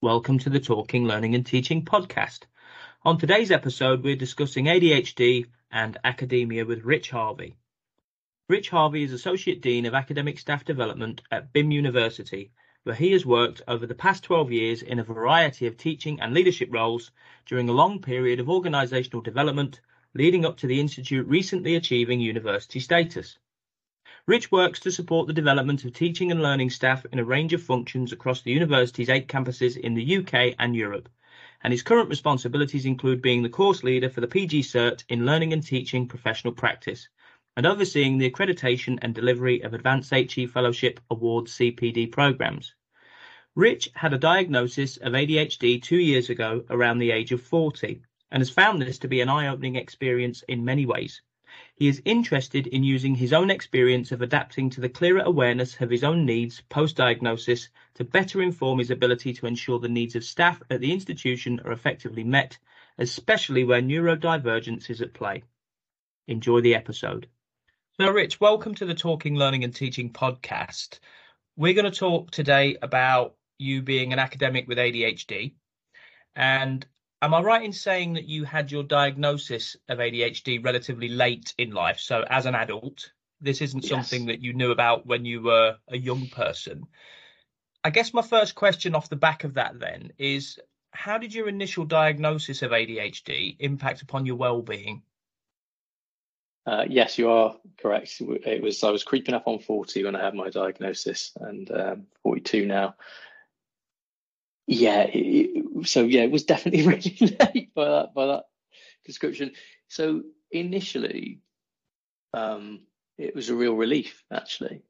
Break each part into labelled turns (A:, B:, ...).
A: Welcome to the Talking, Learning and Teaching podcast. On today's episode, we're discussing ADHD and academia with Rich Harvey. Rich Harvey is Associate Dean of Academic Staff Development at BIMM University, where he has worked over the past 12 years in a variety of teaching and leadership roles during a long period of organisational development leading up to the Institute recently achieving university status. Rich works to support the development of teaching and learning staff in a range of functions across the university's eight campuses in the UK and Europe, and his current responsibilities include being the course leader for the PG Cert in Learning and Teaching Professional Practice and overseeing the accreditation and delivery of Advance HE Fellowship Awards CPD programs. Rich had a diagnosis of ADHD two years ago around the age of 40 and has found this to be an eye opening experience in many ways. He is interested in using his own experience of adapting to the clearer awareness of his own needs post-diagnosis to better inform his ability to ensure the needs of staff at the institution are effectively met, especially where neurodivergence is at play. Enjoy the episode. So, Rich, welcome to the Talking, Learning and Teaching podcast. We're going to talk today about you being an academic with ADHD. And Am I right in saying that you had your diagnosis of ADHD relatively late in life? So, as an adult, this isn't yes. something that you knew about when you were a young person. I guess my first question off the back of that then is how did your initial diagnosis of ADHD impact upon your well-being?
B: Uh, yes, you are correct. It was I was creeping up on 40 when I had my diagnosis, and um, 42 now yeah, it, so yeah, it was definitely really late by that by that description. So initially, um, it was a real relief actually.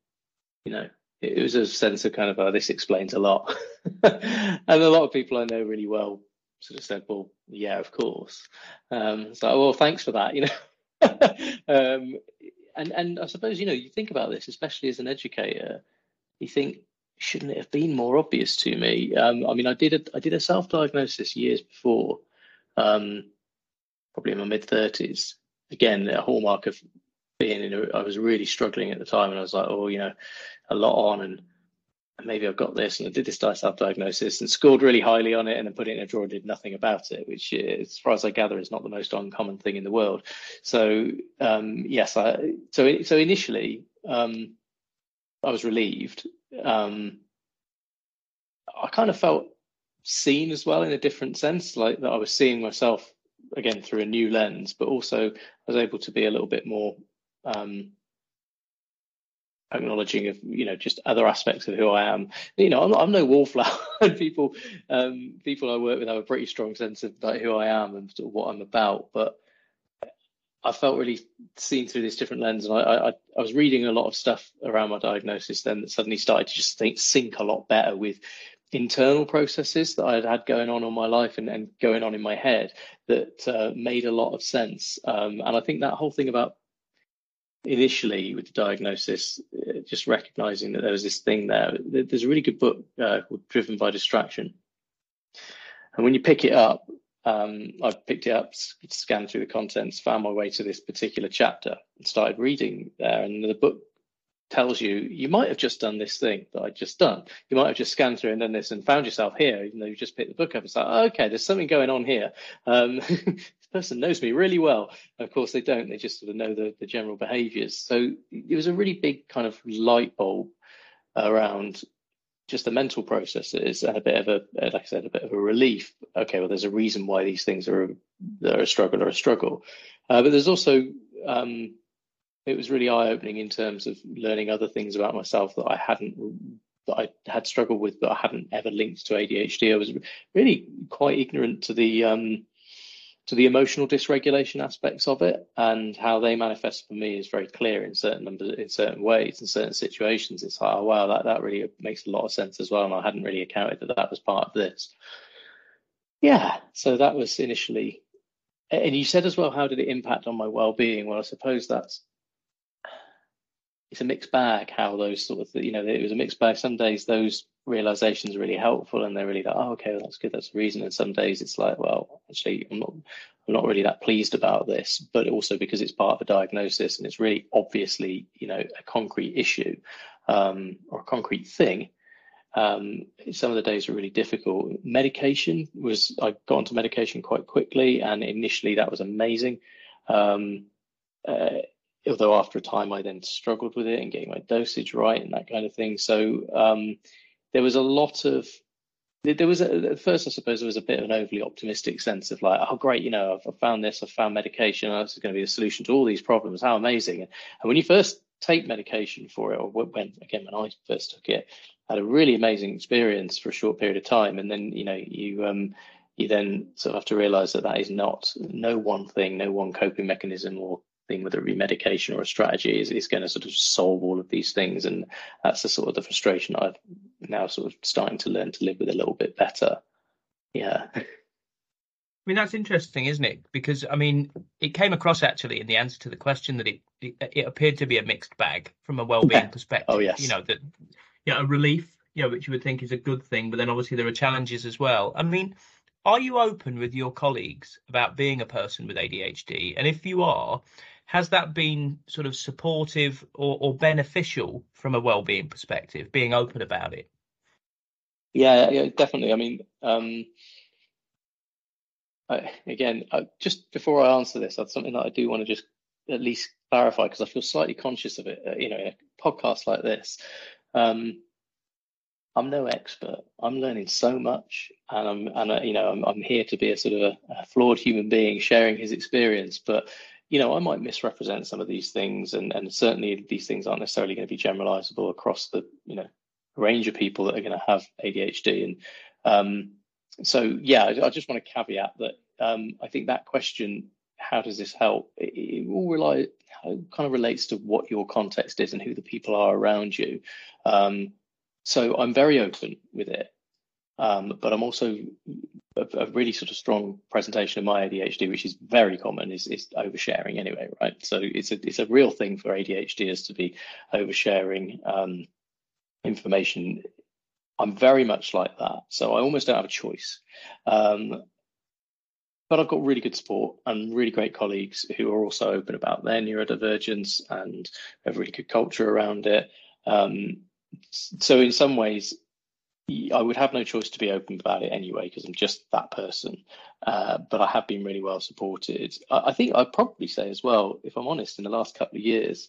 B: You know, it, it was a sense of kind of, oh, this explains a lot, and a lot of people I know really well sort of said, well, yeah, of course. Um, so, well, thanks for that. You know, um, and and I suppose you know you think about this, especially as an educator, you think shouldn't it have been more obvious to me? Um, I mean, I did a I did a self diagnosis years before, um, probably in my mid thirties. Again, a hallmark of being in. A, I was really struggling at the time, and I was like, oh, you know, a lot on, and maybe I've got this. And I did this self diagnosis and scored really highly on it, and then put it in a drawer and did nothing about it, which, as far as I gather, is not the most uncommon thing in the world. So, um, yes, I so so initially. Um, I was relieved um, I kind of felt seen as well in a different sense, like that I was seeing myself again through a new lens, but also I was able to be a little bit more um, acknowledging of you know just other aspects of who I am. You know, I'm, I'm no wallflower, people um, people I work with have a pretty strong sense of like who I am and sort of what I'm about, but I felt really seen through this different lens, and I, I, I was reading a lot of stuff around my diagnosis then that suddenly started to just think, sync a lot better with internal processes that I had had going on in my life and, and going on in my head that uh, made a lot of sense. Um, and I think that whole thing about initially with the diagnosis, uh, just recognizing that there was this thing there. There's a really good book uh, called Driven by Distraction. And when you pick it up, um, I picked it up, scanned through the contents, found my way to this particular chapter, and started reading there. And the book tells you you might have just done this thing that I'd just done. You might have just scanned through and done this and found yourself here, even though you just picked the book up. It's like, oh, okay, there's something going on here. Um, this person knows me really well. Of course, they don't. They just sort of know the, the general behaviors. So it was a really big kind of light bulb around just the mental processes and a bit of a, like I said, a bit of a relief. Okay, well, there's a reason why these things are a, they're a struggle or a struggle, uh, but there's also um, it was really eye opening in terms of learning other things about myself that I hadn't that I had struggled with, but I hadn't ever linked to ADHD. I was really quite ignorant to the um, to the emotional dysregulation aspects of it and how they manifest for me is very clear in certain numbers in certain ways in certain situations. It's like oh wow that, that really makes a lot of sense as well and i hadn't really accounted that that was part of this. Yeah so that was initially and you said as well how did it impact on my well-being? Well i suppose that's it's a mixed bag how those sort of you know it was a mixed bag some days those realizations are really helpful and they're really like oh okay well, that's good that's the reason and some days it's like well actually i'm not i'm not really that pleased about this but also because it's part of a diagnosis and it's really obviously you know a concrete issue um, or a concrete thing Um, some of the days were really difficult. Medication was I got onto medication quite quickly, and initially that was amazing. Um, uh, although after a time I then struggled with it and getting my dosage right and that kind of thing. So um, there was a lot of there was a, at first I suppose there was a bit of an overly optimistic sense of like, oh great, you know, I've, found this, I've found medication, oh, this is going to be the solution to all these problems. How amazing! And, when you first take medication for it, or when again when I first took it, I had a really amazing experience for a short period of time, and then you know you um you then sort of have to realize that that is not no one thing, no one coping mechanism or thing, whether it be medication or a strategy, is, is going to sort of solve all of these things. And that's the sort of the frustration I've now sort of starting to learn to live with a little bit better. Yeah. I
A: mean, that's interesting, isn't it? Because, I mean, it came across actually in the answer to the question that it, it, it appeared to be a mixed bag from a well-being yeah. Oh, perspective.
B: Oh, yes.
A: You know, that, you know, a relief, you know, which you would think is a good thing, but then obviously there are challenges as well. I mean, are you open with your colleagues about being a person with ADHD? And if you are, has that been sort of supportive or, or beneficial from a well-being perspective being open about it
B: yeah, yeah definitely i mean um, I, again I, just before i answer this that's something that i do want to just at least clarify because i feel slightly conscious of it uh, you know in a podcast like this um, I'm no expert. I'm learning so much, and I'm and you know I'm I'm here to be a sort of a, a, flawed human being sharing his experience. But you know, I might misrepresent some of these things, and, and certainly these things aren't necessarily going to be generalizable across the you know range of people that are going to have ADHD. And um, so, yeah, I, I, just want to caveat that um, I think that question, how does this help? It, it all rely kind of relates to what your context is and who the people are around you. Um, so I'm very open with it. Um, but I'm also a, a, really sort of strong presentation of my ADHD, which is very common, is, is oversharing anyway, right? So it's a it's a real thing for ADHDers to be oversharing um, information. I'm very much like that, so I almost don't have a choice. Um, but I've got really good support and really great colleagues who are also open about their neurodivergence and have really good culture around it. Um, so in some ways, I would have no choice to be open about it anyway because I'm just that person. Uh, but I have been really well supported. I, I, think I'd probably say as well, if I'm honest, in the last couple of years,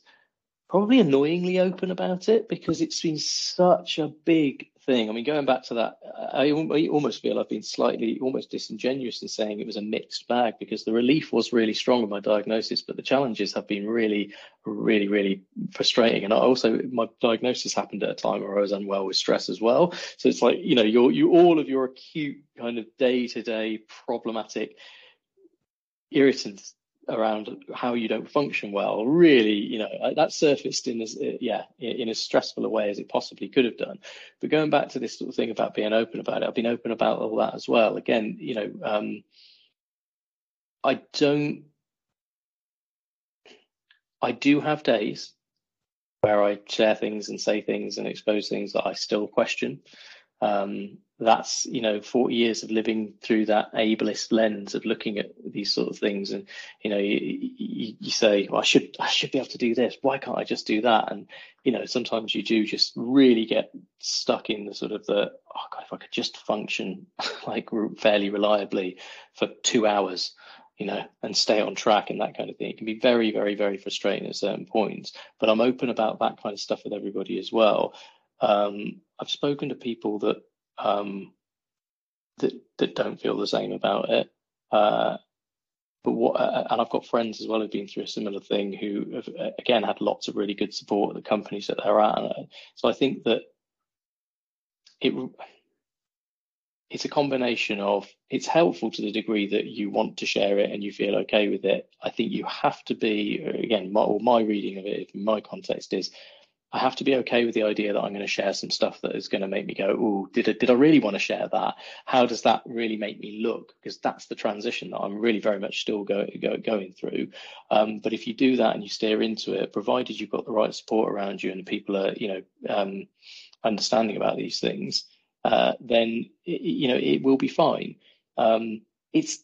B: probably annoyingly open about it because it's been such a big thing. I mean, going back to that, I, I, almost feel I've been slightly almost disingenuous in saying it was a mixed bag because the relief was really strong in my diagnosis, but the challenges have been really, really, really frustrating. And I also, my diagnosis happened at a time where I was unwell with stress as well. So it's like, you know, your, you, all of your acute kind of day to day problematic irritants around how you don't function well really you know uh, that surfaced in as uh, yeah in as stressful a way as it possibly could have done. But going back to this sort of thing about being open about it i've been open about all that as well. Again you know um, i don't i do have days where i share things and say things and expose things that i still question. Um, that's you know 40 years of living through that ableist lens of looking at these sort of things. And you know you, you, you, say well, i should i should be able to do this. Why can't i just do that? And you know sometimes you do just really get stuck in the sort of the oh god if i could just function like fairly reliably for two hours you know and stay on track and that kind of thing. It can be very very very frustrating at certain points. But i'm open about that kind of stuff with everybody as well. Um, I've spoken to people that um, that that don't feel the same about it. Uh, but what, uh, and I've got friends as well who've been through a similar thing who have uh, again had lots of really good support at the companies that they're at. Uh, so I think that it it's a combination of it's helpful to the degree that you want to share it and you feel okay with it. I think you have to be again my, or my reading of it my context is I have to be okay with the idea that I'm going to share some stuff that is going to make me go, oh, did I, did I really want to share that? How does that really make me look? Because that's the transition that I'm really very much still go, go, going through. Um, but if you do that and you steer into it, provided you've got the right support around you and people are, you know, um, understanding about these things, uh, then it, you know it will be fine. Um, it's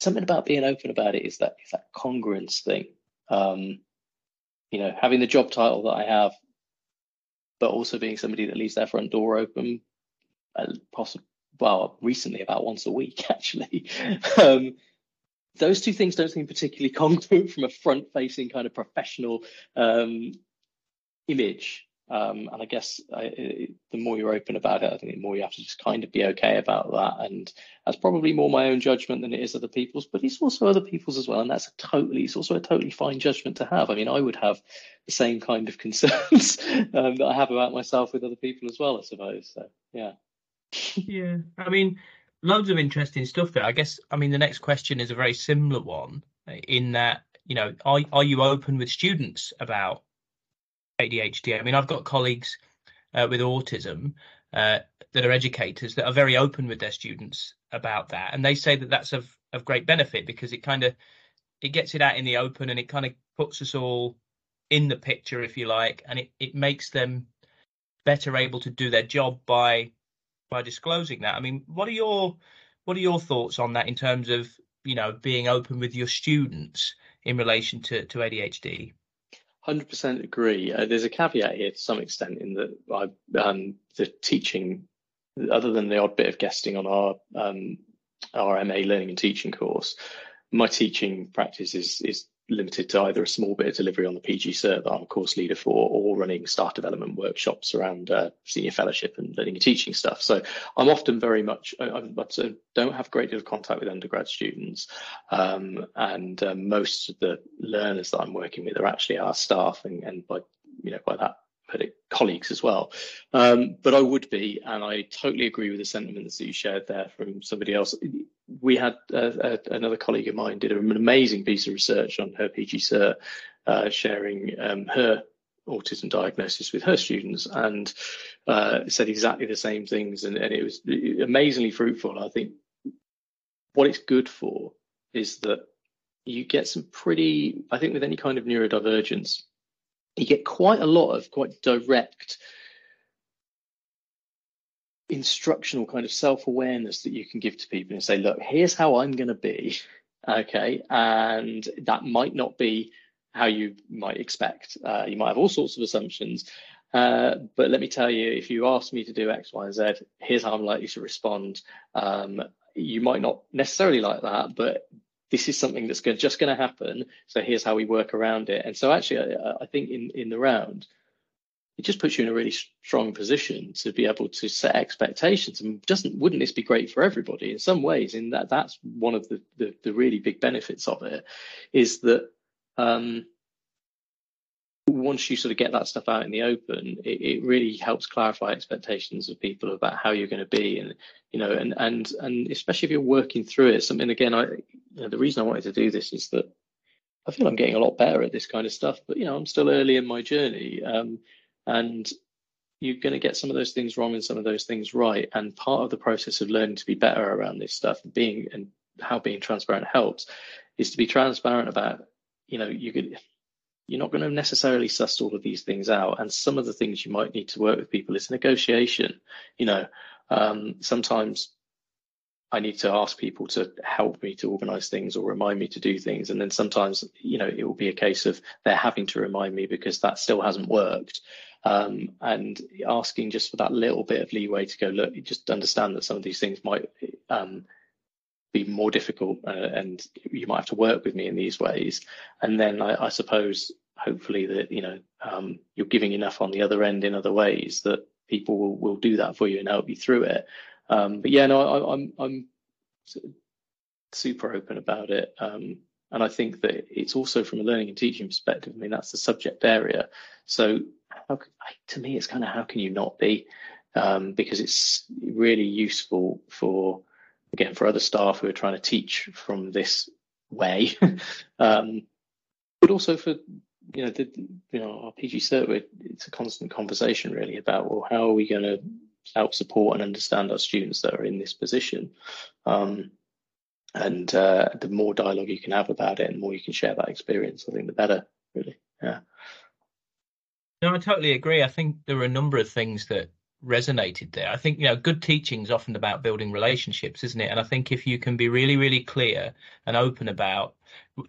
B: something about being open about it is that is that congruence thing. Um, you know, having the job title that I have but also being somebody that leaves their front door open, uh, possibly well, recently about once a week actually. um, those two things don't seem particularly congruent from a front-facing kind of professional um, image. Um, and I guess I, the more you're open about it, I think the more you have to just kind of be okay about that. And that's probably more my own judgment than it is other people's, but it's also other people's as well. And that's a totally, it's also a totally fine judgment to have. I mean, I would have the same kind of concerns um, that I have about myself with other people as well, I suppose. So, yeah.
A: yeah. I mean, loads of interesting stuff there. I guess, I mean, the next question is a very similar one in that, you know, are, are you open with students about ADHD. I mean, I've got colleagues uh, with autism uh, that are educators that are very open with their students about that, and they say that that's of of great benefit because it kind of it gets it out in the open and it kind of puts us all in the picture, if you like, and it it makes them better able to do their job by by disclosing that. I mean, what are your what are your thoughts on that in terms of you know being open with your students in relation to to ADHD?
B: Hundred percent agree. Uh, there's a caveat here to some extent in that um, the teaching, other than the odd bit of guesting on our um, our MA learning and teaching course, my teaching practice is is limited to either a small bit of delivery on the PG Cert that I'm a course leader for, or running staff development workshops around uh, senior fellowship and learning and teaching stuff. So I'm often very much, I, I don't have a great deal of contact with undergrad students, um, and uh, most of the learners that I'm working with are actually our staff, and, and by you know by that colleagues as well. Um, but I would be, and I totally agree with the sentiments that you shared there from somebody else. We had uh, uh, another colleague of mine did an amazing piece of research on her PGCert, uh, sharing um, her autism diagnosis with her students and uh, said exactly the same things, and, and it was amazingly fruitful. I think what it's good for is that you get some pretty, I think, with any kind of neurodivergence, you get quite a lot of quite direct instructional kind of self-awareness that you can give to people and say look here's how i'm going to be okay and that might not be how you might expect uh, you might have all sorts of assumptions uh, but let me tell you if you ask me to do x y and z here's how i'm likely to respond um, you might not necessarily like that but this is something that's going, just going to happen. So here's how we work around it. And so actually, I, I think in, in the round, it just puts you in a really strong position to be able to set expectations. And doesn't wouldn't this be great for everybody? In some ways, in that that's one of the the, the really big benefits of it, is that um, once you sort of get that stuff out in the open, it, it, really helps clarify expectations of people about how you're going to be, and you know, and and and especially if you're working through it. Something again, I you know, the reason I wanted to do this is that I feel I'm getting a lot better at this kind of stuff, but you know, I'm still early in my journey, um, and you're going to get some of those things wrong and some of those things right. And part of the process of learning to be better around this stuff, being and how being transparent helps, is to be transparent about, you know, you could you're not going to necessarily suss all of these things out. And some of the things you might need to work with people is negotiation. You know, um, sometimes I need to ask people to help me to organize things or remind me to do things. And then sometimes, you know, it will be a case of they're having to remind me because that still hasn't worked. Um, and asking just for that little bit of leeway to go, look, just understand that some of these things might um, be more difficult uh, and you might have to work with me in these ways. And then I, I suppose hopefully that, you know, um, you're giving enough on the other end in other ways that people will, will do that for you and help you through it. Um, but yeah, no, I, I'm, I'm super open about it. Um, and I think that it's also from a learning and teaching perspective. I mean, that's the subject area. So how, to me, it's kind of how can you not be? Um, because it's really useful for again for other staff who are trying to teach from this way, um, but also for you know the you know our PG cert. It's a constant conversation really about well how are we going to help support and understand our students that are in this position. Um, and uh, the more dialogue you can have about it and the more you can share that experience, I think the better, really. Yeah.
A: No, I totally agree. I think there are a number of things that resonated there. I think you know good teaching is often about building relationships, isn't it? And I think if you can be really, really clear and open about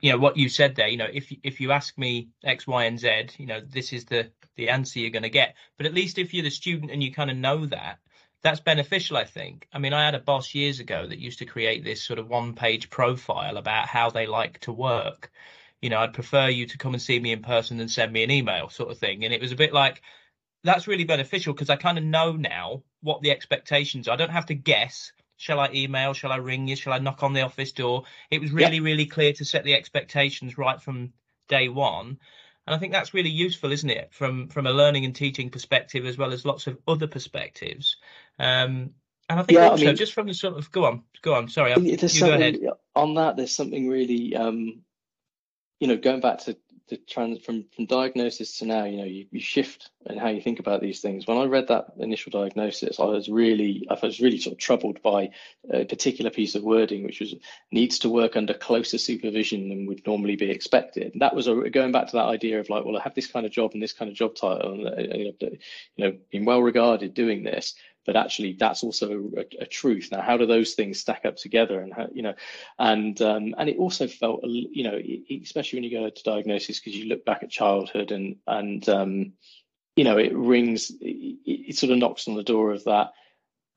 A: you know what you said there, you know, if if you ask me X, Y, and Z, you know, this is the the answer you're going to get. But at least if you're the student and you kind of know that, that's beneficial, I think. I mean, I had a boss years ago that used to create this sort of one page profile about how they like to work. You know, I'd prefer you to come and see me in person than send me an email, sort of thing. And it was a bit like, that's really beneficial because I kind of know now what the expectations are. I don't have to guess. Shall I email? Shall I ring you? Shall I knock on the office door? It was really, yep. really clear to set the expectations right from day one. And I think that's really useful, isn't it, from from a learning and teaching perspective as well as lots of other perspectives. Um, and I think yeah, also I mean, just from the sort of go on, go on. Sorry, you go ahead.
B: On that, there's something really, um, you know, going back to the trans from from diagnosis to now, you know, you, you shift in how you think about these things. When I read that initial diagnosis, I was really I was really sort of troubled by a particular piece of wording, which was needs to work under closer supervision than would normally be expected. That was a, going back to that idea of like, well, I have this kind of job and this kind of job title, and uh, you know, being well regarded doing this, but actually that's also a, a, truth. Now, how do those things stack up together? And how, you know, and um, and it also felt, you know, especially when you go to diagnosis, because you look back at childhood and and um, you know, it rings, it, it sort of knocks on the door of that.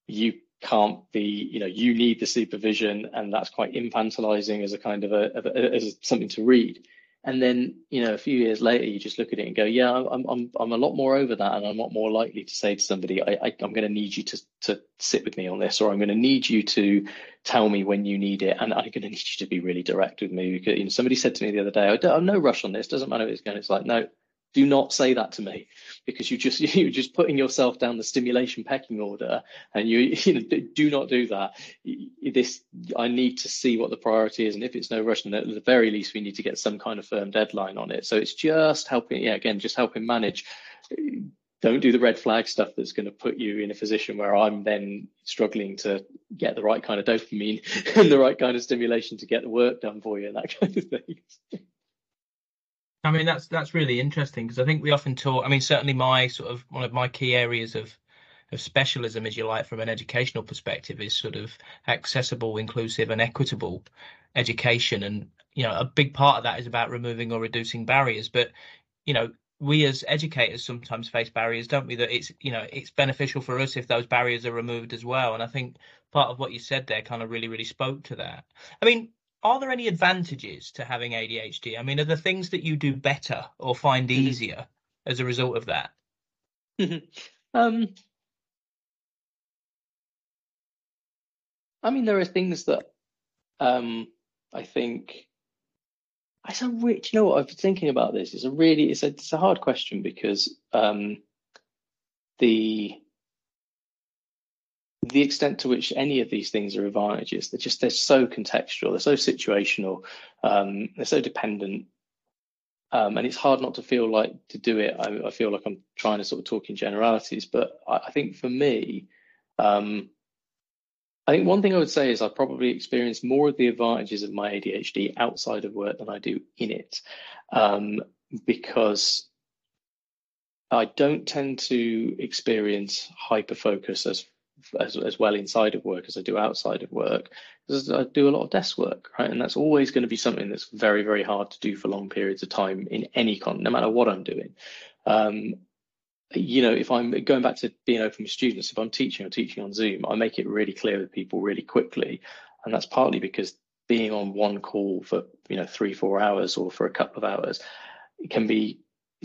B: You can't be, you know, you need the supervision, and that's quite infantilizing as a kind of a, as a, something to read and then you know a few years later you just look at it and go yeah i'm i'm i'm a lot more over that and i'm a lot more likely to say to somebody i, I am going to need you to to sit with me on this or i'm going to need you to tell me when you need it and i'm going to need you to be really direct with me because you know somebody said to me the other day i don't I'm no rush on this doesn't matter if it's going it's like no do not say that to me because you just you're just putting yourself down the stimulation pecking order and you, you know, do not do that. This i need to see what the priority is and if it's no rush then at the very least we need to get some kind of firm deadline on it. So it's just helping yeah again just helping manage. Don't do the red flag stuff that's going to put you in a position where i'm then struggling to get the right kind of dopamine and the right kind of stimulation to get the work done for you that kind of thing
A: I mean, that's that's really interesting because I think we often talk. I mean, certainly my sort of one of my key areas of of specialism, as you like, from an educational perspective, is sort of accessible, inclusive, and equitable education. And you know, a big part of that is about removing or reducing barriers. But you know, we as educators sometimes face barriers, don't we? That it's you know it's beneficial for us if those barriers are removed as well. And I think part of what you said there kind of really really spoke to that. I mean, are there any advantages to having ADHD? I mean, are there things that you do better or find mm-hmm. easier as a result of that?
B: Um, I mean, there are things that um, I think. It's a rich. You know what I've been thinking about this. It's a really. It's a. It's a hard question because um, the the extent to which any of these things are advantages, they're just they're so contextual, they're so situational, um, they're so dependent, um, and it's hard not to feel like to do it. I, I, feel like I'm trying to sort of talk in generalities, but I, I think for me, um, I think one thing I would say is I probably experience more of the advantages of my ADHD outside of work than I do in it, um, because I don't tend to experience hyper focus as as, as well inside of work as I do outside of work because I do a lot of desk work, right? And that's always going to be something that's very, very hard to do for long periods of time in any con, no matter what I'm doing. Um, you know, if I'm going back to being open with students, if I'm teaching or teaching on Zoom, I make it really clear with people really quickly. And that's partly because being on one call for, you know, three, four hours or for a couple of hours, can be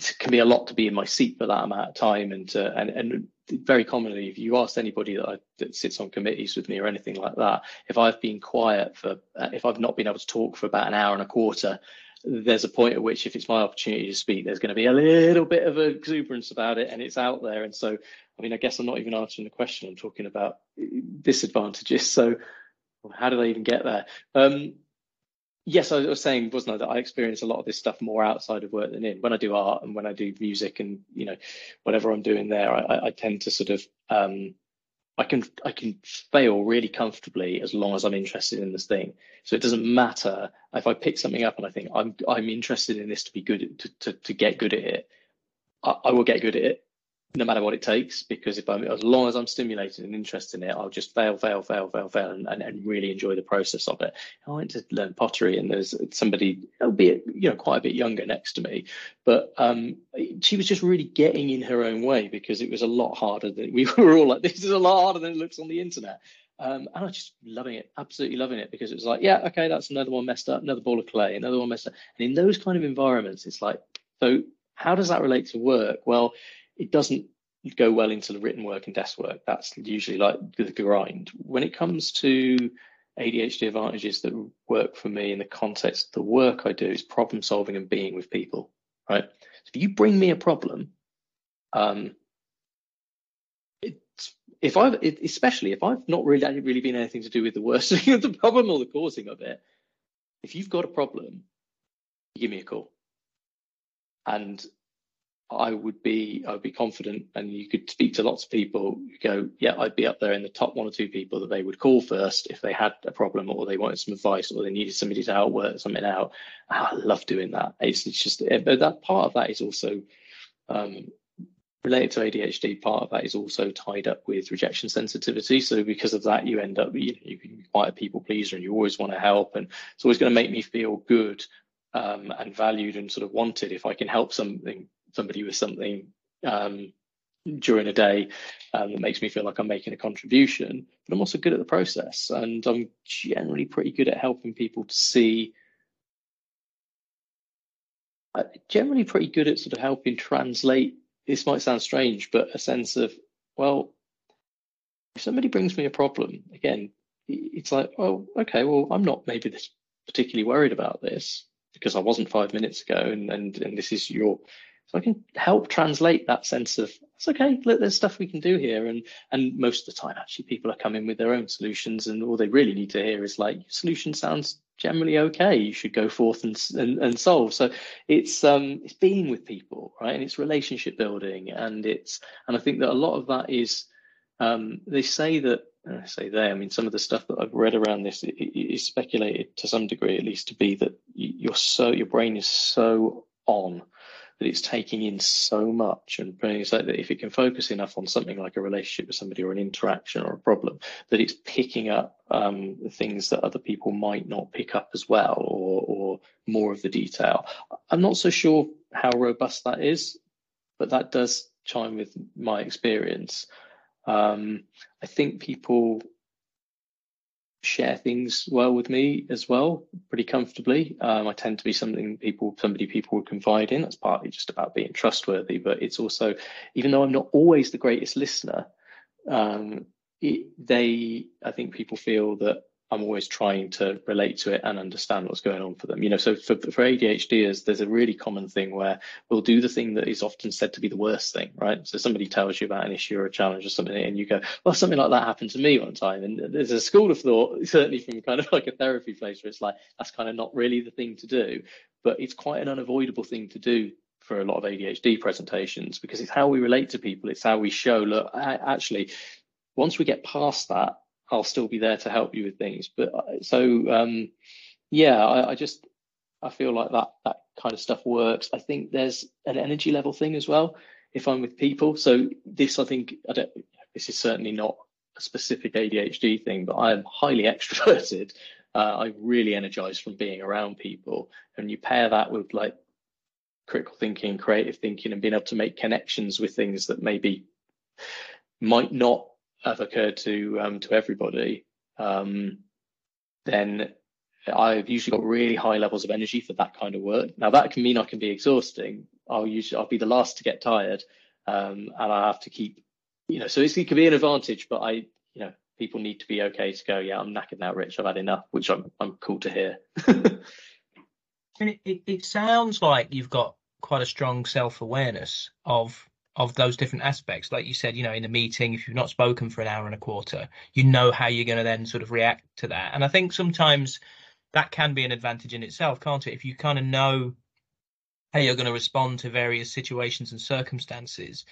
B: it can be a lot to be in my seat for that amount of time. And uh, and and very commonly if you ask anybody that, I, that sits on committees with me or anything like that if i've been quiet for uh, if i've not been able to talk for about an hour and a quarter there's a point at which if it's my opportunity to speak there's going to be a little bit of exuberance about it and it's out there. And so i mean i guess i'm not even answering the question. I'm talking about disadvantages. So how do they even get there? Um, yes, I was saying, wasn't I, that I experience a lot of this stuff more outside of work than in. When I do art and when I do music and you know whatever I'm doing there, I, I tend to sort of um, I can I can fail really comfortably as long as I'm interested in this thing. So it doesn't matter if I pick something up and I think I'm I'm interested in this to be good to to, to get good at it. I, I will get good at it no matter what it takes, because if I'm as long as I'm stimulated and interested in it, I'll just fail, fail, fail, fail, fail, and, and, and really enjoy the process of it. I went to learn pottery, and there's somebody, albeit you know quite a bit younger, next to me, but um, she was just really getting in her own way because it was a lot harder than we were all like. This is a lot harder than it looks on the internet. Um, and I was just loving it, absolutely loving it because it was like, yeah, okay, that's another one messed up, another ball of clay, another one messed up. And in those kind of environments, it's like, so how does that relate to work? Well, it doesn't go well into the written work and desk work. That's usually like the grind. When it comes to ADHD advantages that work for me in the context of the work I do is problem solving and being with people, right? So if you bring me a problem, um, it's, if I've, it, especially if I've not really really been anything to do with the worsening of the problem or the causing of it, if you've got a problem, give me a call. And I would be I would be confident, and you could speak to lots of people. You Go, yeah, I'd be up there in the top one or two people that they would call first if they had a problem or they wanted some advice or they needed somebody to help work something out. I love doing that. It's, it's just, but that part of that is also um, related to ADHD. Part of that is also tied up with rejection sensitivity. So because of that, you end up you, know, you can be quite a people pleaser, and you always want to help, and it's always going to make me feel good um, and valued and sort of wanted if I can help something somebody with something um, during a day um, that makes me feel like I'm making a contribution. But I'm also good at the process, and I'm generally pretty good at helping people to see. Uh, generally, pretty good at sort of helping translate. This might sound strange, but a sense of well, if somebody brings me a problem, again, it's like, oh, okay, well, I'm not maybe this particularly worried about this because I wasn't five minutes ago, and and, and this is your so I can help translate that sense of it's okay. Look, there's stuff we can do here, and and most of the time, actually, people are coming with their own solutions, and all they really need to hear is like solution sounds generally okay. You should go forth and and, and solve. So it's um it's being with people, right, and it's relationship building, and it's and I think that a lot of that is um they say that I say they, I mean, some of the stuff that I've read around this is speculated to some degree, at least, to be that you're so your brain is so on that it's taking in so much and it's like that if it can focus enough on something like a relationship with somebody or an interaction or a problem that it's picking up um, things that other people might not pick up as well or, or more of the detail. I'm not so sure how robust that is but that does chime with my experience. Um, i think people share things well with me as well, pretty comfortably. Um, I tend to be something people, somebody people would confide in. That's partly just about being trustworthy, but it's also, even though I'm not always the greatest listener, um, it, they, I think people feel that I'm always trying to relate to it and understand what's going on for them. You know, so for, for ADHDers, there's a really common thing where we'll do the thing that is often said to be the worst thing, right? So somebody tells you about an issue or a challenge or something, and you go, well, something like that happened to me one time. And there's a school of thought, certainly from kind of like a therapy place, where it's like, that's kind of not really the thing to do, but it's quite an unavoidable thing to do for a lot of ADHD presentations because it's how we relate to people. It's how we show, look, actually, once we get past that, I'll still be there to help you with things. But uh, so um, yeah, I, I, just I feel like that that kind of stuff works. I think there's an energy level thing as well. If I'm with people, so this I think I don't. This is certainly not a specific ADHD thing, but I am highly extroverted. Uh, I really energize from being around people, and you pair that with like critical thinking, creative thinking, and being able to make connections with things that maybe might not have occurred to um, to everybody, um, then I've usually got really high levels of energy for that kind of work. Now that can mean I can be exhausting. I'll usually I'll be the last to get tired, um, and I have to keep, you know, so it can be an advantage. But I, you know, people need to be okay to go. Yeah, I'm knackered now, Rich. I've had enough, which I'm I'm cool to hear.
A: and it, it, it sounds like you've got quite a strong self awareness of of those different aspects. Like you said, you know, in a meeting, if you've not spoken for an hour and a quarter, you know how you're going to then sort of react to that. And I think sometimes that can be an advantage in itself, can't it? If you kind of know how you're going to respond to various situations and circumstances,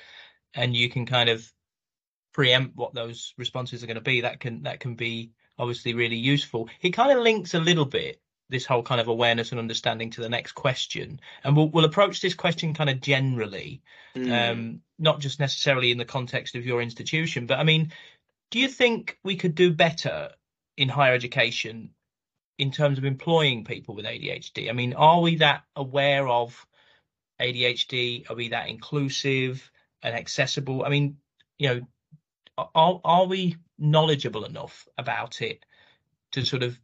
A: and you can kind of preempt what those responses are going to be, that can that can be obviously really useful. It kind of links a little bit this whole kind of awareness and understanding to the next question, and we'll we'll approach this question kind of generally, mm. um, not just necessarily in the context of your institution, but I mean, do you think we could do better in higher education in terms of employing people with ADHD? I mean, are we that aware of ADHD? Are we that inclusive and accessible? I mean, you know, are are we knowledgeable enough about it to sort of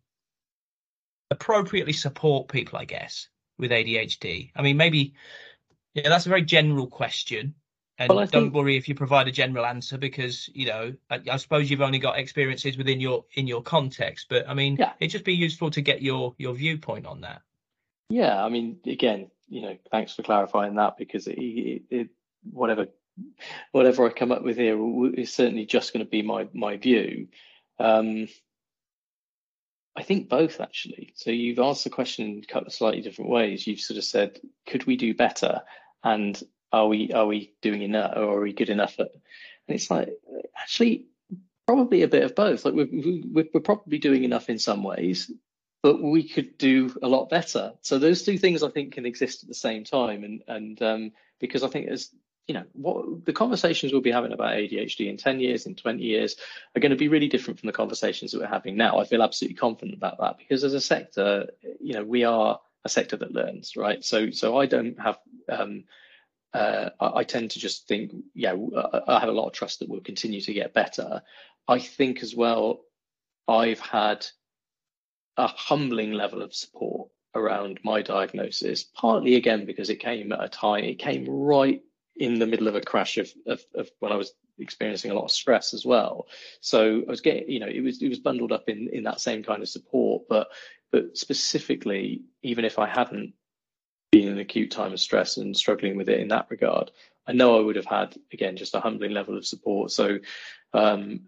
A: appropriately support people, I guess, with ADHD? I mean, maybe yeah, that's a very general question. And well, don't think... worry if you provide a general answer because you know I, I, suppose you've only got experiences within your in your context. But I mean, yeah. it'd just be useful to get your your viewpoint on that.
B: Yeah, I mean, again, you know, thanks for clarifying that because it, it, it, whatever whatever I come up with here is certainly just going to be my my view. Um, I think both actually. So you've asked the question in a couple of slightly different ways. You've sort of said, could we do better? And are we are we doing enough or are we good enough at and it's like actually probably a bit of both like we're, we're probably doing enough in some ways but we could do a lot better so those two things i think can exist at the same time and and um, because i think as you know what the conversations we'll be having about adhd in 10 years in 20 years are going to be really different from the conversations that we're having now i feel absolutely confident about that because as a sector you know we are a sector that learns right so so i don't have um, uh, I, I, tend to just think, yeah, I have a lot of trust that we'll continue to get better. I think as well, I've had a humbling level of support around my diagnosis, partly again because it came at a time, it came right in the middle of a crash of, of, of when I was experiencing a lot of stress as well. So I was getting, you know, it was it was bundled up in in that same kind of support, but but specifically, even if I hadn't been in an acute time of stress and struggling with it in that regard, I know I would have had again just a humbling level of support. So um,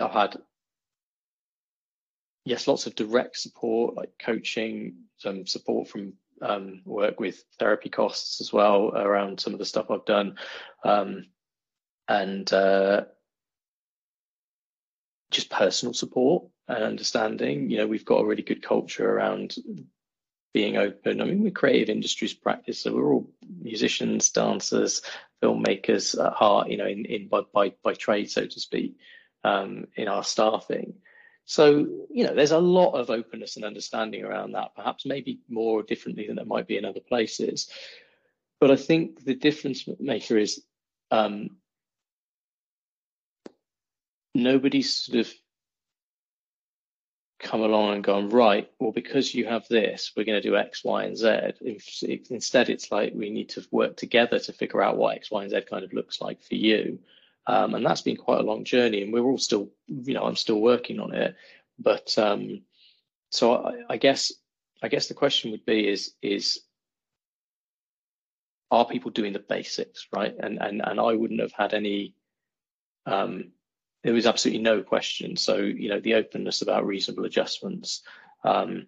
B: I've had yes, lots of direct support like coaching, some support from um, work with therapy costs as well around some of the stuff I've done, um, and uh, just personal support and understanding. You know, we've got a really good culture around being open. I mean, we're creative industries practice, so we're all musicians, dancers, filmmakers at heart, you know, in, in by, by, by trade, so to speak, um, in our staffing. So, you know, there's a lot of openness and understanding around that, perhaps maybe more differently than there might be in other places. But I think the difference maker is um, nobody's sort of come along and gone right well because you have this we're going to do x y and z instead it's like we need to work together to figure out what x y and z kind of looks like for you um, and that's been quite a long journey and we're all still you know i'm still working on it but um, so I, I guess i guess the question would be is is are people doing the basics right and and and i wouldn't have had any um, there was absolutely no question. So, you know, the openness about reasonable adjustments. Um,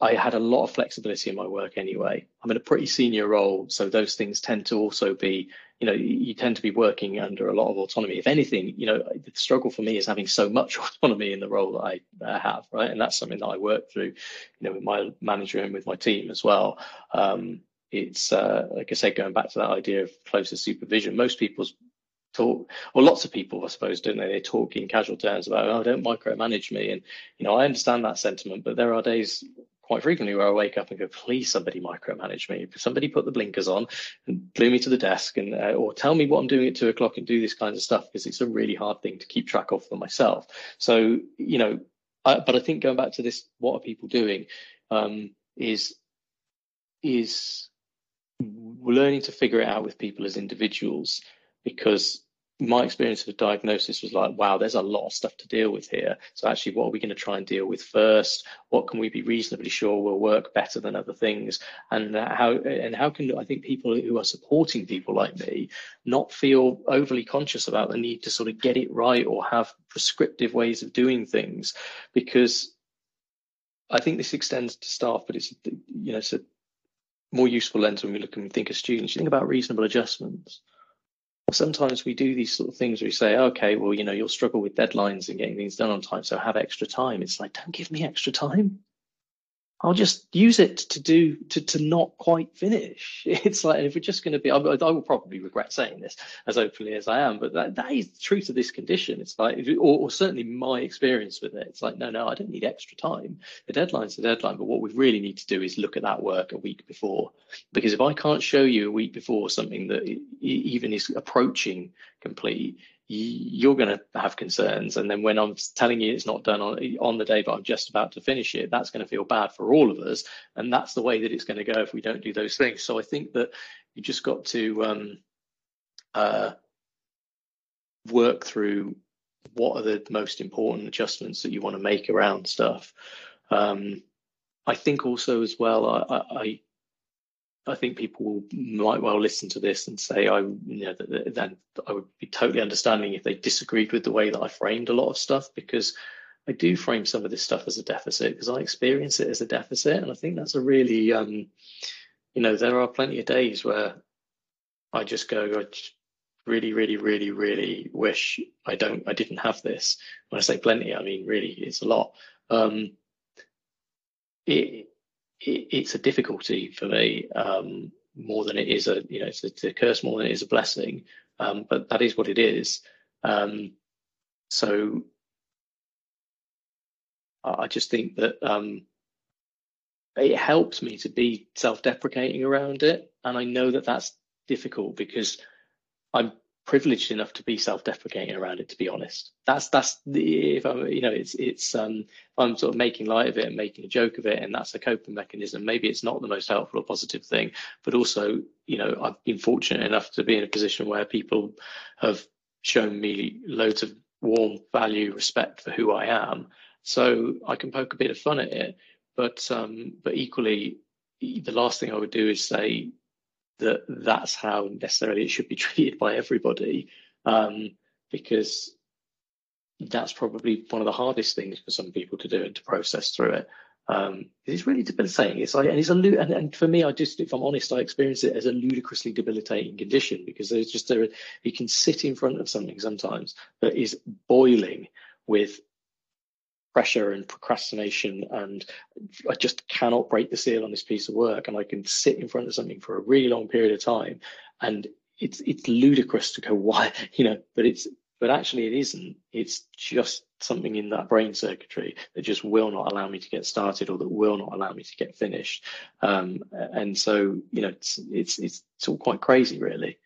B: I had a lot of flexibility in my work anyway. I'm in a pretty senior role, so those things tend to also be, you know, you tend to be working under a lot of autonomy. If anything, you know, the struggle for me is having so much autonomy in the role that I, that I have, right? And that's something that I work through, you know, with my manager and with my team as well. Um, it's uh, like I said, going back to that idea of closer supervision. Most people's talk, or lots of people, I suppose, don't they? They talk in casual terms about, oh, don't micromanage me. And, you know, I understand that sentiment, but there are days quite frequently where I wake up and go, please, somebody micromanage me. Somebody put the blinkers on and glue me to the desk and, uh, or tell me what I'm doing at two o'clock and do this kind of stuff because it's a really hard thing to keep track of for myself. So, you know, I, but I think going back to this, what are people doing? Um, is, is learning to figure it out with people as individuals because my experience of diagnosis was like, wow, there's a lot of stuff to deal with here. So actually, what are we going to try and deal with first? What can we be reasonably sure will work better than other things? And uh, how and how can I think people who are supporting people like me not feel overly conscious about the need to sort of get it right or have prescriptive ways of doing things? Because I think this extends to staff, but it's you know it's a more useful lens when we look and think of students. You think about reasonable adjustments sometimes we do these sort of things where we say, okay, well, you know, you'll struggle with deadlines and getting things done on time, so have extra time. It's like, don't give me extra time. I'll just use it to do to to not quite finish. It's like if we're just going to be, I, I, will probably regret saying this as openly as I am, but that, that is the truth of this condition. It's like, or, or, certainly my experience with it. It's like, no, no, I don't need extra time. The deadline's the deadline, but what we really need to do is look at that work a week before, because if I can't show you a week before something that even is approaching complete, you're going to have concerns. And then when I'm telling you it's not done on, on the day, but I'm just about to finish it, that's going to feel bad for all of us. And that's the way that it's going to go if we don't do those things. So I think that you just got to um, uh, work through what are the most important adjustments that you want to make around stuff. Um, I think also as well, I, I, I think people might well listen to this and say, I, you know, then I would be totally understanding if they disagreed with the way that I framed a lot of stuff because I do frame some of this stuff as a deficit because I experience it as a deficit, and I think that's a really, um, you know, there are plenty of days where I just go, I just really, really, really, really wish I don't, I didn't have this. When I say plenty, I mean really, it's a lot. Um, it, it, it's a difficulty for me um, more than it is a you know it's a, it's a, curse more than it is a blessing. Um, but that is what it is. Um, so I just think that um, it helps me to be self-deprecating around it, and I know that that's difficult because I'm privileged enough to be self-deprecating around it to be honest. That's that's the if i'm you know it's it's um i'm sort of making light of it and making a joke of it and that's a coping mechanism maybe it's not the most helpful or positive thing but also you know i've been fortunate enough to be in a position where people have shown me loads of warm value respect for who i am. So i can poke a bit of fun at it but um but equally the last thing i would do is say that that's how necessarily it should be treated by everybody, um, because that's probably one of the hardest things for some people to do and to process through it. Um, it's really debilitating. It's like, and it's a, and, and for me, I just, if I'm honest, I experience it as a ludicrously debilitating condition because there's just a, you can sit in front of something sometimes that is boiling with pressure and procrastination and I just cannot break the seal on this piece of work. And I can sit in front of something for a really long period of time and it's it's ludicrous to go why? You know but it's but actually it isn't. It's just something in that brain circuitry that just will not allow me to get started or that will not allow me to get finished. Um, and so you know it's it's it's, it's all quite crazy really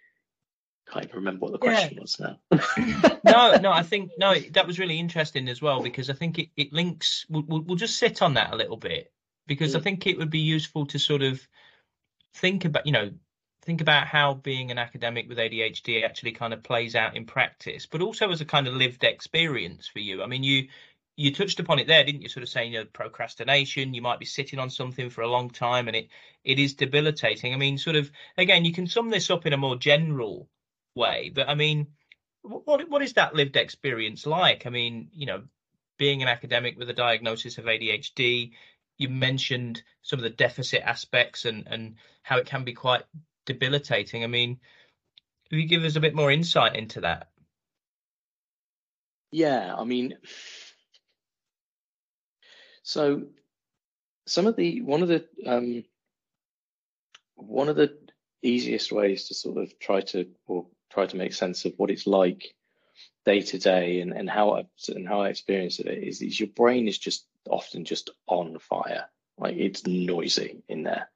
B: can't even remember what the question yeah. was now.
A: no, no, I think no, that was really interesting as well because I think it, it links. We'll, we'll, we'll just sit on that a little bit because I mm. think it would be useful to sort of think about, you know, think about how being an academic with ADHD actually kind of plays out in practice, but also as a kind of lived experience for you. I mean, you you touched upon it there, didn't you? Sort of saying, you know, procrastination. You might be sitting on something for a long time, and it it is debilitating. I mean, sort of again, you can sum this up in a more general way. But I mean, what what is that lived experience like? I mean, you know, being an academic with a diagnosis of ADHD, you mentioned some of the deficit aspects and and how it can be quite debilitating. I mean, could you give us a bit more insight into that?
B: Yeah, I mean, so some of the one of the um, one of the easiest ways to sort of try to or try to make sense of what it's like day to day and, and how I and how I experience it is, is your brain is just often just on fire. Like it's noisy in there.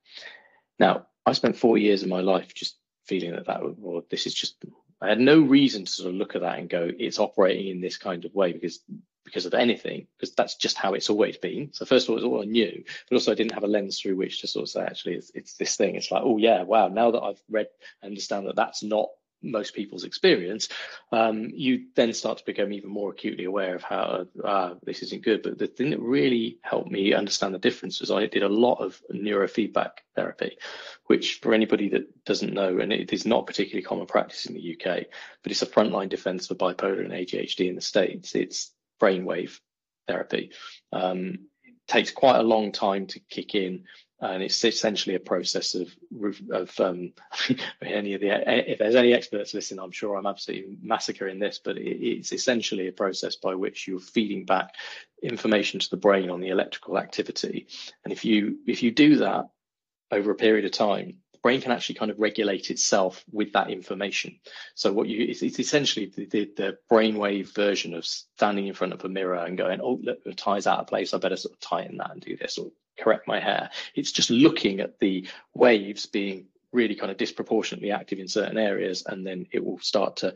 B: Now, I spent four years of my life just feeling that that well, this is just I had no reason to sort of look at that and go, it's operating in this kind of way because because of anything, because that's just how it's always been. So first of all, it's all I knew, but also I didn't have a lens through which to sort of say, actually, it's, it's this thing. It's like, oh yeah, wow. Now that I've read, and understand that that's not most people's experience, um, you then start to become even more acutely aware of how uh, this isn't good. But the thing that really helped me understand the difference was I did a lot of neurofeedback therapy, which for anybody that doesn't know, and it is not particularly common practice in the UK, but it's a frontline defense for bipolar and ADHD in the States. It's brainwave therapy. Um, takes quite a long time to kick in and it's essentially a process of of um, any of the if there's any experts listening, I'm sure I'm absolutely massacring this, but it's essentially a process by which you're feeding back information to the brain on the electrical activity, and if you if you do that over a period of time, the brain can actually kind of regulate itself with that information. So what you it's, it's essentially the, the, the brainwave version of standing in front of a mirror and going, oh look, the tie's out of place, I better sort of tighten that and do this or correct my hair. It's just looking at the waves being really kind of disproportionately active in certain areas, and then it will start to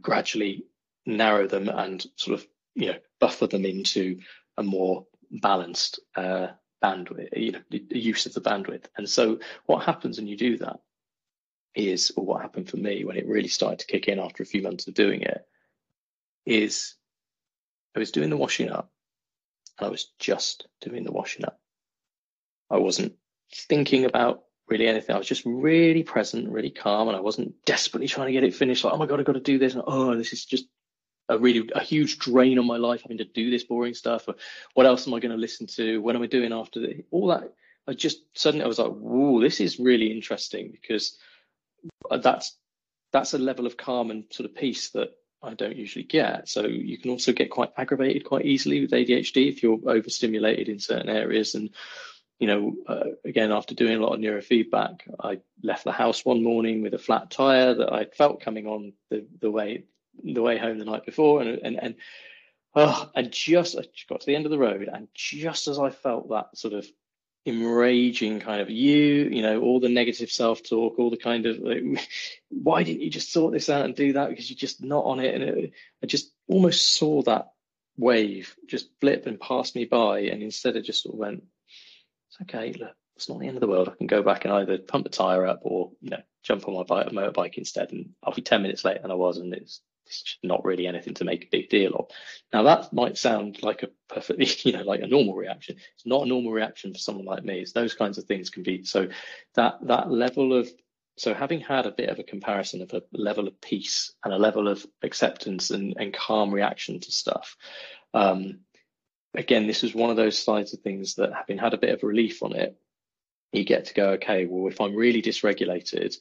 B: gradually narrow them and sort of you know buffer them into a more balanced uh, bandwidth, you know, the use of the bandwidth. And so what happens when you do that is, or what happened for me when it really started to kick in after a few months of doing it, is I was doing the washing up and I was just doing the washing up. I wasn't thinking about really anything. I was just really present, really calm, and I wasn't desperately trying to get it finished. Like, oh my god, I've got to do this. And, oh, this is just a really a huge drain on my life having to do this boring stuff. Or what else am I going to listen to? What am I doing after the, all that? I just suddenly I was like, whoa, this is really interesting because that's that's a level of calm and sort of peace that I don't usually get. So you can also get quite aggravated quite easily with ADHD if you're overstimulated in certain areas and you know, uh, again, after doing a lot of neurofeedback, I left the house one morning with a flat tire that I felt coming on the, the way the way home the night before, and and and oh, and just I got to the end of the road, and just as I felt that sort of enraging kind of you, you know, all the negative self talk, all the kind of like, why didn't you just sort this out and do that? Because you're just not on it, and it, I just almost saw that wave just flip and pass me by, and instead it just sort of went okay, look, it's not the end of the world. I can go back and either pump the tire up or, you know, jump on my bike, motorbike instead. And I'll be 10 minutes later than I was. And it's, it's not really anything to make a big deal of. Now that might sound like a perfectly, you know, like a normal reaction. It's not a normal reaction for someone like me. It's those kinds of things can be. So that, that level of, so having had a bit of a comparison of a level of peace and a level of acceptance and, and calm reaction to stuff, um, again, this was one of those sides of things that having had a bit of relief on it, you get to go, okay, well, if I'm really dysregulated,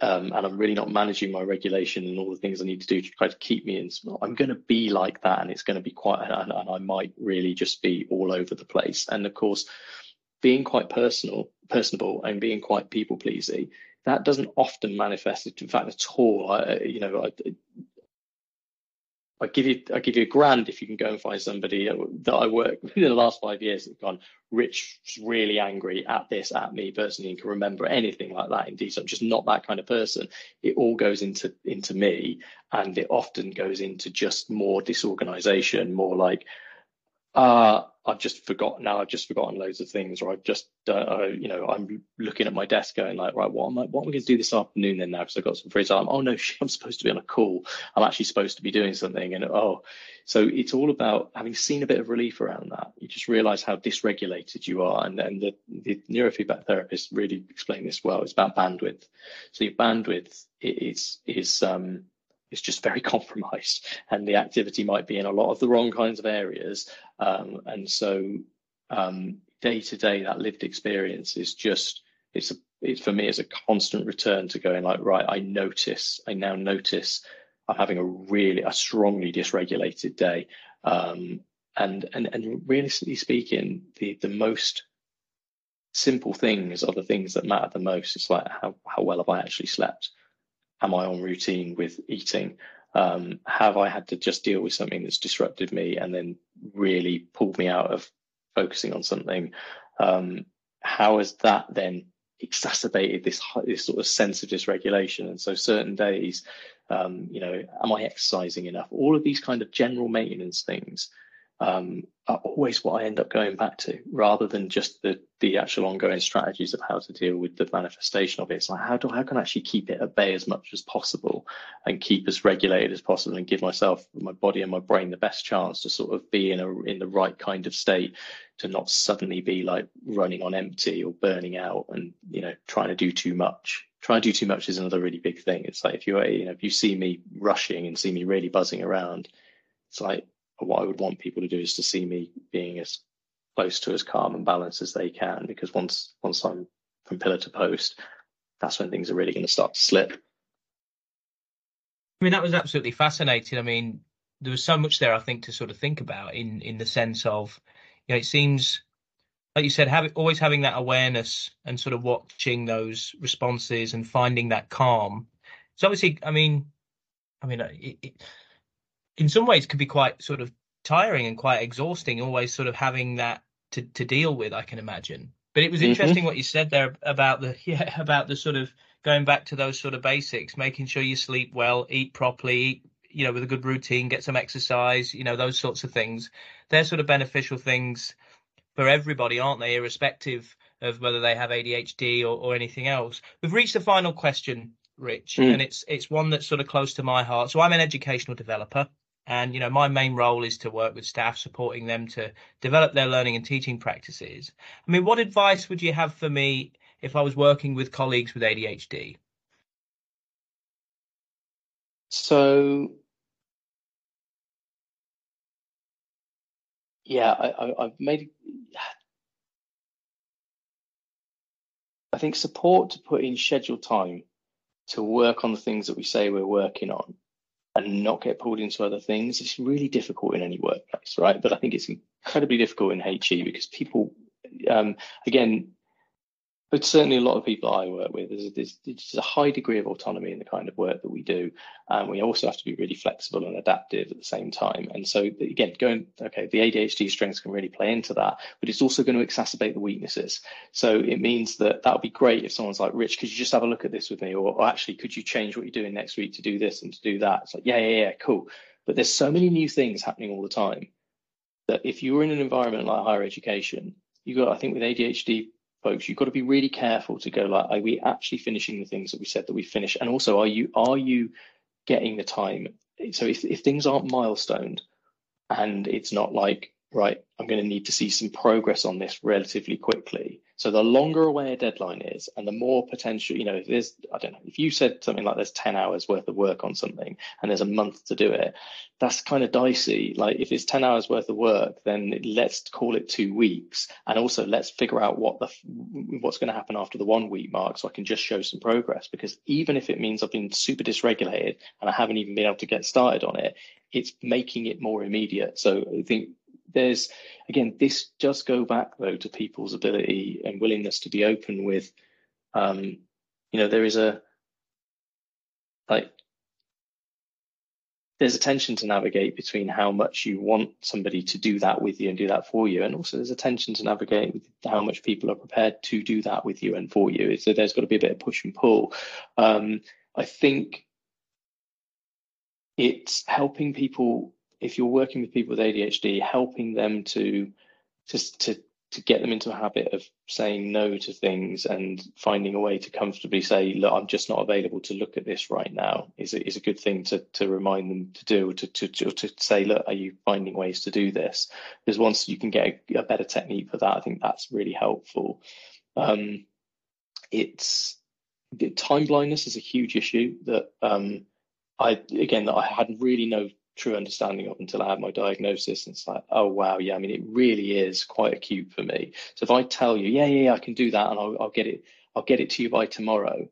B: um, and I'm really not managing my regulation and all the things I need to do to try to keep me in, I'm going to be like that, and it's going to be quite, and, and I might really just be all over the place. And of course, being quite personal, personable, and being quite people pleasing, that doesn't often manifest. In fact, at all, I, you know, I, I give you I give you a grand if you can go and find somebody that I work with in the last five years that's gone. Rich really angry at this at me personally and can remember anything like that in detail. I'm just not that kind of person. It all goes into into me, and it often goes into just more disorganization, more like uh, I've just forgotten now. I've just forgotten loads of things, or I've just, uh, you know, I'm looking at my desk going like, right, what am I, what am I going to do this afternoon then now? Because I've got some free time. Oh no, I'm supposed to be on a call. I'm actually supposed to be doing something. And oh, so it's all about having seen a bit of relief around that. You just realise how dysregulated you are, and and the, the neurofeedback therapist really explained this well. It's about bandwidth. So your bandwidth is is um is just very compromised, and the activity might be in a lot of the wrong kinds of areas. Um, and so, um, day to day, that lived experience is just it's a it's for me it's a constant return to going like right. I notice. I now notice I'm having a really a strongly dysregulated day. Um, and and and realistically speaking, the the most simple things are the things that matter the most. It's like how how well have I actually slept? Am I on routine with eating? Um, have I had to just deal with something that's disrupted me and then really pulled me out of focusing on something? Um, how has that then exacerbated this this sort of sense of dysregulation? And so certain days, um, you know, am I exercising enough? All of these kind of general maintenance things um, are always what I end up going back to, rather than just the the actual ongoing strategies of how to deal with the manifestation of it. It's like how do how can I actually keep it at bay as much as possible and keep as regulated as possible and give myself, my body and my brain the best chance to sort of be in a in the right kind of state to not suddenly be like running on empty or burning out and you know trying to do too much. Trying to do too much is another really big thing. It's like if you you know if you see me rushing and see me really buzzing around, it's like what I would want people to do is to see me being as close to as calm and balanced as they can because once once I'm from pillar to post, that's when things are really going to start to slip.
A: I mean, that was absolutely fascinating. I mean, there was so much there, I think, to sort of think about in in the sense of, you know, it seems like you said, having always having that awareness and sort of watching those responses and finding that calm. So obviously, I mean, I mean, it, it, in some ways, could be quite sort of tiring and quite exhausting. Always sort of having that to to deal with. I can imagine. But it was mm-hmm. interesting mm-hmm. what you said there about the yeah about the sort of going back to those sort of basics, making sure you sleep well, eat properly, eat, you know, with a good routine, get some exercise, you know, those sorts of things. They're sort of beneficial things for everybody, aren't they? Irrespective of whether they have ADHD or, or anything else. We've reached the final question, Rich, mm. and it's it's one that's sort of close to my heart. So I'm an educational developer. And you know, my main role is to work with staff, supporting them to develop their learning and teaching practices. I mean, what advice would you have for me if I was working with colleagues with ADHD?
B: So, yeah, I, have made. I think support to put in scheduled time to work on the things that we say we're working on and not get pulled into other things. It's really difficult in any workplace, right? But I think it's incredibly difficult in HE because people, um, again, but certainly a lot of people I work with, there's, there's, a high degree of autonomy in the kind of work that we do. And we also have to be really flexible and adaptive at the same time. And so again, going, okay, the ADHD strengths can really play into that, but it's also going to exacerbate the weaknesses. So it means that that would be great if someone's like, Rich, could you just have a look at this with me? Or, or actually, could you change what you're doing next week to do this and to do that? It's like, yeah, yeah, yeah, cool. But there's so many new things happening all the time that if you're in an environment like higher education, you got, I think with ADHD folks, you've got to be really careful to go like, are we actually finishing the things that we said that we finish? And also, are you are you getting the time? So if, if things aren't milestoned and it's not like, right, I'm going to need to see some progress on this relatively quickly, so the longer away a deadline is, and the more potential, you know, if there's, I don't know, if you said something like there's 10 hours worth of work on something and there's a month to do it, that's kind of dicey. Like if it's 10 hours worth of work, then let's call it two weeks. And also let's figure out what the, what's going to happen after the one week mark so I can just show some progress. Because even if it means I've been super dysregulated and I haven't even been able to get started on it, it's making it more immediate. So I think there's again this does go back though to people's ability and willingness to be open with um you know there is a like there's a tension to navigate between how much you want somebody to do that with you and do that for you and also there's a tension to navigate with how much people are prepared to do that with you and for you. So there's got to be a bit of push and pull. Um, i think it's helping people if you're working with people with ADHD, helping them to just to to get them into a habit of saying no to things and finding a way to comfortably say, look, I'm just not available to look at this right now is a, is a good thing to to remind them to do, to to to, to say, look, are you finding ways to do this? Because once you can get a, a better technique for that, I think that's really helpful. Um, it's time blindness is a huge issue that um, I again that I had really no true understanding of until I had my diagnosis. And it's like, oh wow, yeah. I mean, it really is quite acute for me. So if I tell you, yeah, yeah, yeah I can do that, and I'll, I'll get it, I'll get it to you by tomorrow.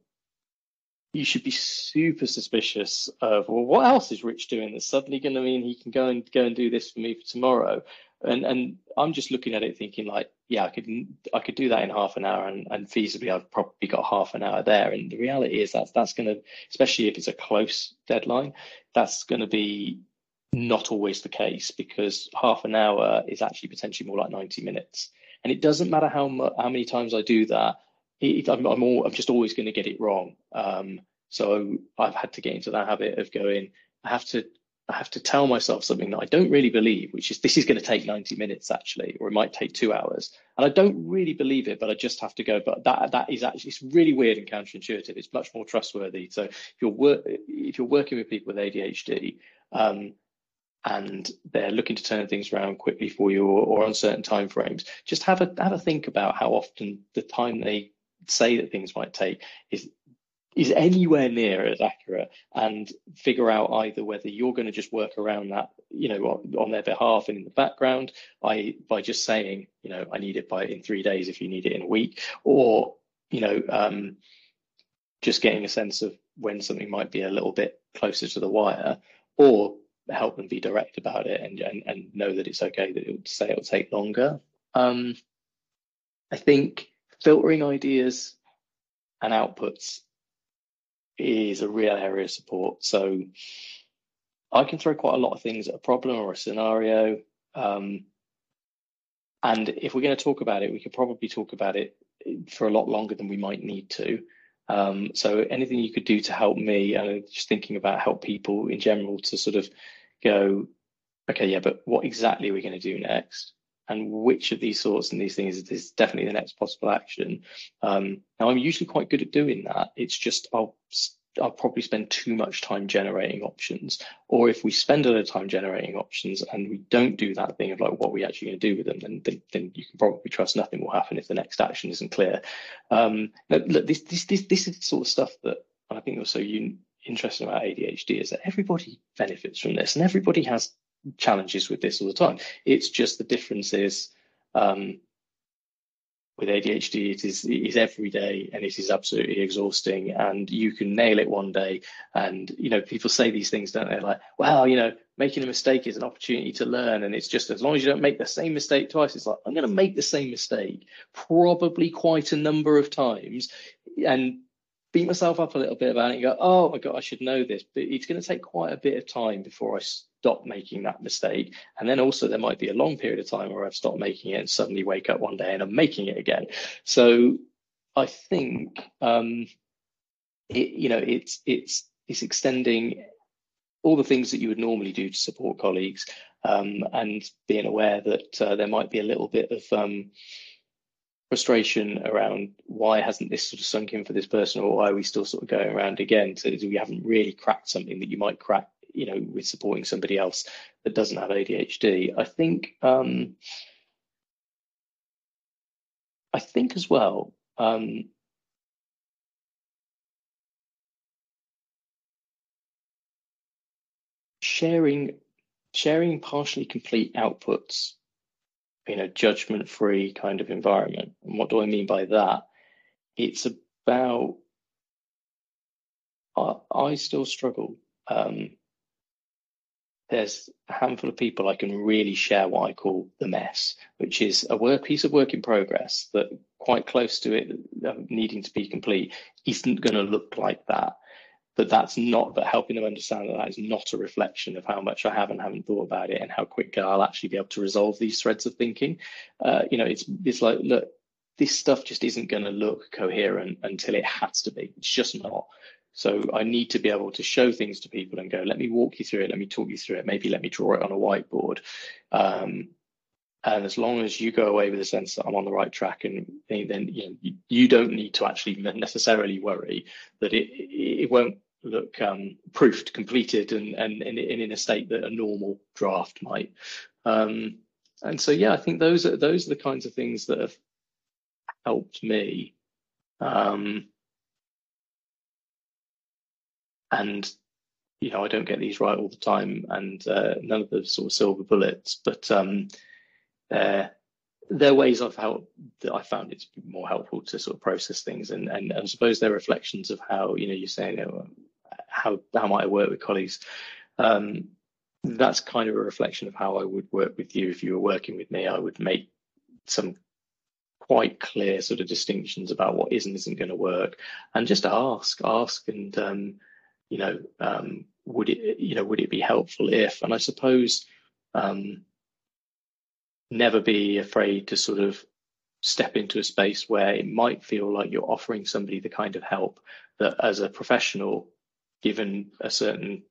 B: You should be super suspicious of well, what else is Rich doing that's suddenly going to mean he can go and go and do this for me for tomorrow? And and I'm just looking at it thinking like, yeah, I could I could do that in half an hour, and, and feasibly I've probably got half an hour there. And the reality is that that's going to, especially if it's a close deadline, that's going to be not always the case because half an hour is actually potentially more like 90 minutes. And it doesn't matter how how many times I do that, it, I'm, I'm, all, I'm just always going to get it wrong. Um, so I've had to get into that habit of going, I have to I have to tell myself something that I don't really believe, which is this is going to take 90 minutes actually, or it might take two hours. And I don't really believe it, but I just have to go. But that that is actually it's really weird and counterintuitive. It's much more trustworthy. So if you're if you're working with people with ADHD, um, and they're looking to turn things around quickly for you or, or on certain time frames, just have a have a think about how often the time they say that things might take is is anywhere near as accurate and figure out either whether you're going to just work around that, you know, on their behalf and in the background by by just saying, you know, I need it by in three days if you need it in a week, or you know, um, just getting a sense of when something might be a little bit closer to the wire, or help them be direct about it and and, and know that it's okay that it would say it'll take longer. Um, I think filtering ideas and outputs is a real area of support. So I can throw quite a lot of things at a problem or a scenario. Um, and if we're going to talk about it, we could probably talk about it for a lot longer than we might need to. Um, so anything you could do to help me, and just thinking about help people in general to sort of go, okay, yeah, but what exactly are we going to do next? And which of these sorts and these things is definitely the next possible action. Um, now, I'm usually quite good at doing that. It's just I'll I'll probably spend too much time generating options. Or if we spend a lot of time generating options and we don't do that thing of like what we actually going to do with them, then, then, then you can probably trust nothing will happen if the next action isn't clear. Um, look, this, this this this is the sort of stuff that I think also you interesting about ADHD is that everybody benefits from this and everybody has challenges with this all the time. It's just the difference is um, with ADHD, it is, it is every day and it is absolutely exhausting. And you can nail it one day. And, you know, people say these things, don't they? Like, well, you know, making a mistake is an opportunity to learn. And it's just as long as you don't make the same mistake twice, it's like, I'm going to make the same mistake probably quite a number of times and beat myself up a little bit about it and go, oh my God, I should know this. But it's going to take quite a bit of time before I stop making that mistake. And then also there might be a long period of time where I've stopped making it and suddenly wake up one day and I'm making it again. So I think um, it, you know it's it's it's extending all the things that you would normally do to support colleagues um, and being aware that uh, there might be a little bit of um, frustration around why hasn't this sort of sunk in for this person or why are we still sort of going around again? So we haven't really cracked something that you might crack you know with supporting somebody else that doesn't have ADHD I think um, I think as well um, sharing sharing partially complete outputs in a judgment free kind of environment. And what do I mean by that? It's about, I, I still struggle. Um, there's a handful of people I can really share what I call the mess, which is a work piece of work in progress that quite close to it uh, needing to be complete isn't going to look like that but that's not but helping them understand that that is not a reflection of how much I have and haven't thought about it and how quick I'll actually be able to resolve these threads of thinking. Uh, you know, it's it's like look, this stuff just isn't going to look coherent until it has to be. It's just not. So I need to be able to show things to people and go, let me walk you through it, let me talk you through it, maybe let me draw it on a whiteboard. Um, and as long as you go away with a sense that I'm on the right track, and then you know you don't need to actually necessarily worry that it it won't look um, proofed, completed, and, and, and in a state that a normal draft might. Um, and so, yeah, I think those are those are the kinds of things that have helped me. Um, and you know, I don't get these right all the time, and uh, none of the sort of silver bullets, but um, uh, there are ways I've helped that I found it to be more helpful to sort of process things, and and, I suppose they're reflections of how you know you're saying you know, how how might I work with colleagues. Um, that's kind of a reflection of how I would work with you if you were working with me. I would make some quite clear sort of distinctions about what is and isn't going to work, and just ask, ask, and um, you know, um, would it, you know, would it be helpful if? And I suppose um, never be afraid to sort of step into a space where it might feel like you're offering somebody the kind of help that as a professional given a certain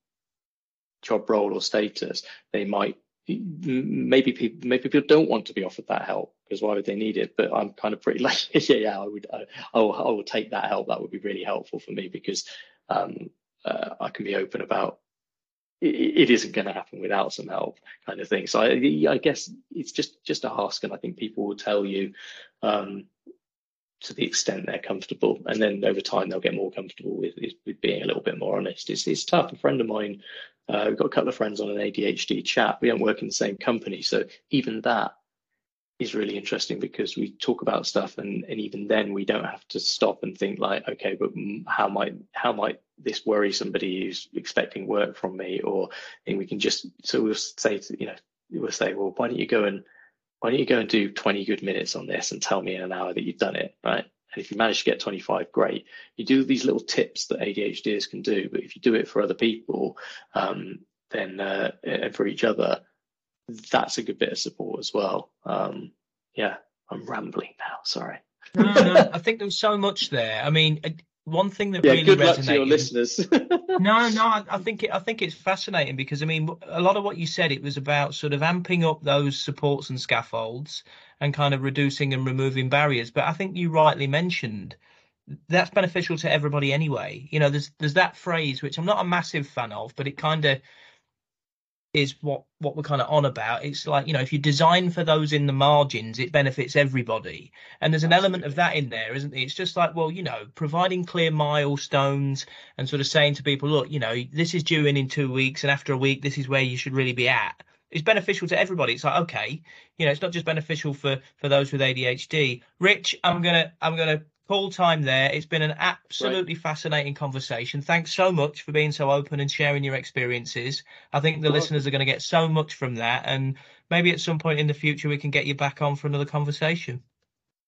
B: job role or status, they might maybe people maybe people don't want to be offered that help because why would they need it? But I'm kind of pretty like yeah yeah I would I, I, will, I will take that help. That would be really helpful for me because um, uh, I can be open about it, isn't going to happen without some help kind of thing. So I, I guess it's just just a ask, and I think people will tell you. Um, to the extent they're comfortable, and then over time they'll get more comfortable with with being a little bit more honest. It's it's tough. A friend of mine, uh, we've got a couple of friends on an ADHD chat. We don't work in the same company, so even that is really interesting because we talk about stuff, and and even then we don't have to stop and think like, okay, but how might how might this worry somebody who's expecting work from me, or and we can just so we'll say to, you know we'll say, well, why don't you go and why don't you go and do 20 good minutes on this and tell me in an hour that you've done it, right? And if you manage to get 25, great. You do these little tips that ADHDers can do, but if you do it for other people, um, then uh, and for each other, that's a good bit of support as well. Um, yeah, I'm rambling now. Sorry.
A: no, no, I think there's so much there. I mean, one thing that
B: yeah,
A: really
B: good
A: resonated.
B: luck to your listeners.
A: no, no, I, I think it, I think it's fascinating because I mean, a lot of what you said it was about sort of amping up those supports and scaffolds and kind of reducing and removing barriers. But I think you rightly mentioned that's beneficial to everybody anyway. You know, there's there's that phrase which I'm not a massive fan of, but it kind of is what what we're kind of on about. It's like you know, if you design for those in the margins, it benefits everybody, and there's an element of that in there, isn't it? It's just like well, you know, providing clear milestones and sort of saying to people, look, you know, this is due in in two weeks, and after a week, this is where you should really be at. It's beneficial to everybody. It's like okay, you know, it's not just beneficial for for those with ADHD. Rich, I'm gonna I'm gonna full time there. It's been an absolutely fascinating conversation. Thanks so much for being so open and sharing your experiences. I think the listeners are going to get so much from that, and maybe at some point in the future we can get you back on for another conversation.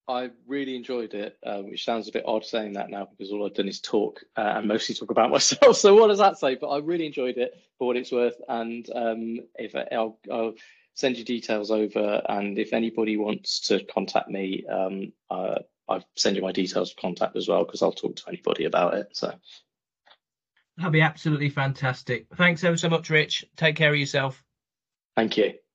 B: I really enjoyed it, uh, which sounds a bit odd saying that now because all I've done is talk uh, and mostly talk about myself. So what does that say? But I really enjoyed it for what it's worth, and um, if I, I'll, I'll send you details over, and if anybody wants to contact me, um, uh, I'll send you my details of contact as well because I'll talk to anybody about it. So
A: that'd be absolutely fantastic. Thanks ever so much, Rich. Take care of yourself.
B: Thank you.